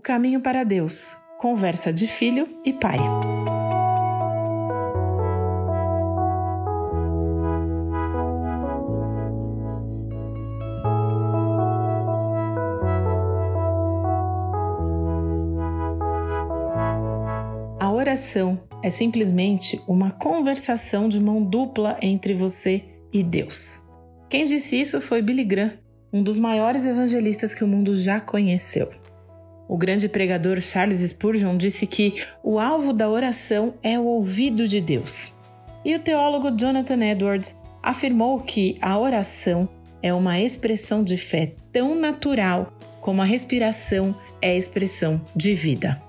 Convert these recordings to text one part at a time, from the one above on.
O caminho para Deus. Conversa de filho e pai. A oração é simplesmente uma conversação de mão dupla entre você e Deus. Quem disse isso foi Billy Graham, um dos maiores evangelistas que o mundo já conheceu. O grande pregador Charles Spurgeon disse que o alvo da oração é o ouvido de Deus. E o teólogo Jonathan Edwards afirmou que a oração é uma expressão de fé tão natural como a respiração é expressão de vida.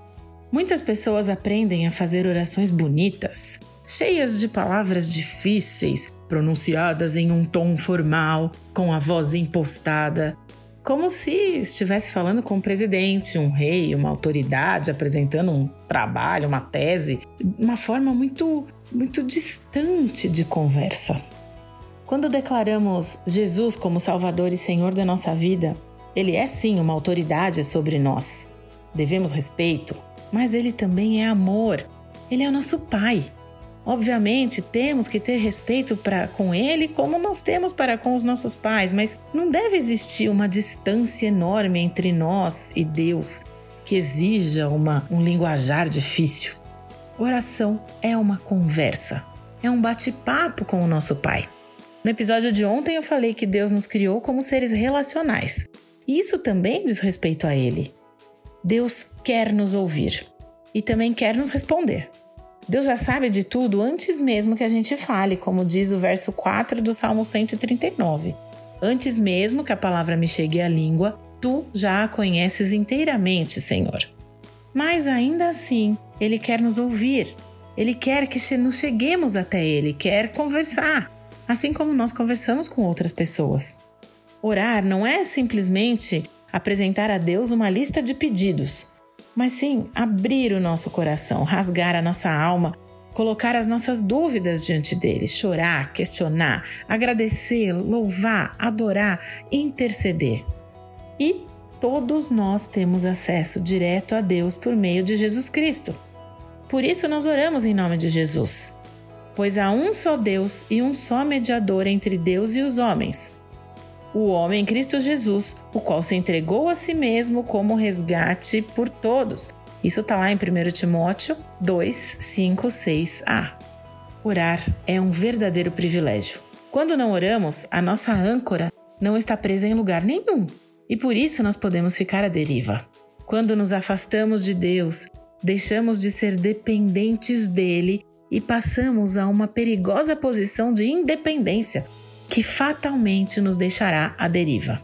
Muitas pessoas aprendem a fazer orações bonitas, cheias de palavras difíceis, pronunciadas em um tom formal, com a voz impostada, como se estivesse falando com um presidente, um rei, uma autoridade, apresentando um trabalho, uma tese, uma forma muito, muito distante de conversa. Quando declaramos Jesus como Salvador e Senhor da nossa vida, Ele é sim uma autoridade sobre nós. Devemos respeito, mas ele também é amor. Ele é o nosso pai. Obviamente, temos que ter respeito para com ele como nós temos para com os nossos pais, mas não deve existir uma distância enorme entre nós e Deus que exija uma, um linguajar difícil. Oração é uma conversa, é um bate-papo com o nosso pai. No episódio de ontem eu falei que Deus nos criou como seres relacionais. E isso também diz respeito a ele. Deus quer nos ouvir e também quer nos responder. Deus já sabe de tudo antes mesmo que a gente fale, como diz o verso 4 do Salmo 139. Antes mesmo que a palavra me chegue à língua, tu já a conheces inteiramente, Senhor. Mas ainda assim, Ele quer nos ouvir. Ele quer que nos cheguemos até Ele, quer conversar, assim como nós conversamos com outras pessoas. Orar não é simplesmente apresentar a Deus uma lista de pedidos, mas sim abrir o nosso coração, rasgar a nossa alma, colocar as nossas dúvidas diante dele, chorar, questionar, agradecer, louvar, adorar, interceder. E todos nós temos acesso direto a Deus por meio de Jesus Cristo. Por isso nós oramos em nome de Jesus. Pois há um só Deus e um só mediador entre Deus e os homens, o homem Cristo Jesus, o qual se entregou a si mesmo como resgate por todos. Isso está lá em 1 Timóteo 2, 5, 6a. Orar é um verdadeiro privilégio. Quando não oramos, a nossa âncora não está presa em lugar nenhum e por isso nós podemos ficar à deriva. Quando nos afastamos de Deus, deixamos de ser dependentes dele e passamos a uma perigosa posição de independência que fatalmente nos deixará à deriva.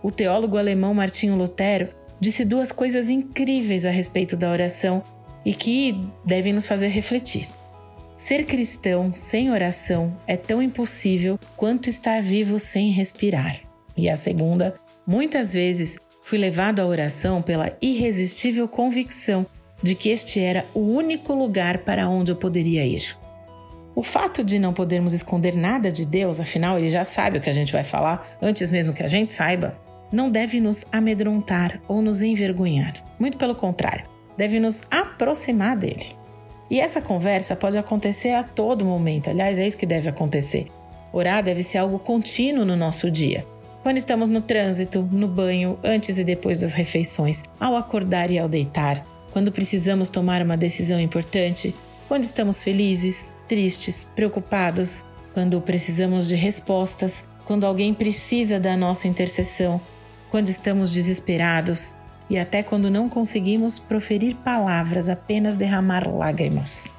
O teólogo alemão Martinho Lutero disse duas coisas incríveis a respeito da oração e que devem nos fazer refletir. Ser cristão sem oração é tão impossível quanto estar vivo sem respirar. E a segunda, muitas vezes fui levado à oração pela irresistível convicção de que este era o único lugar para onde eu poderia ir. O fato de não podermos esconder nada de Deus, afinal ele já sabe o que a gente vai falar antes mesmo que a gente saiba, não deve nos amedrontar ou nos envergonhar. Muito pelo contrário, deve nos aproximar dele. E essa conversa pode acontecer a todo momento, aliás, é isso que deve acontecer. Orar deve ser algo contínuo no nosso dia. Quando estamos no trânsito, no banho, antes e depois das refeições, ao acordar e ao deitar, quando precisamos tomar uma decisão importante, quando estamos felizes, tristes, preocupados, quando precisamos de respostas, quando alguém precisa da nossa intercessão, quando estamos desesperados e até quando não conseguimos proferir palavras, apenas derramar lágrimas.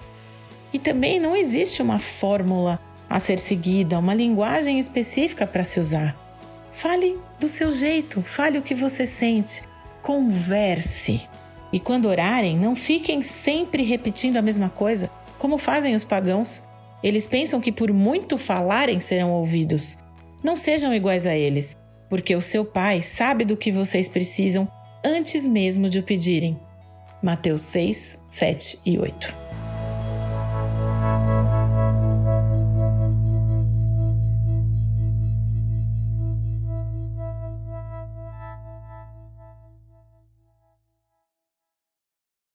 E também não existe uma fórmula a ser seguida, uma linguagem específica para se usar. Fale do seu jeito, fale o que você sente, converse. E quando orarem, não fiquem sempre repetindo a mesma coisa como fazem os pagãos. Eles pensam que por muito falarem serão ouvidos. Não sejam iguais a eles, porque o seu Pai sabe do que vocês precisam antes mesmo de o pedirem. Mateus 6, 7 e 8.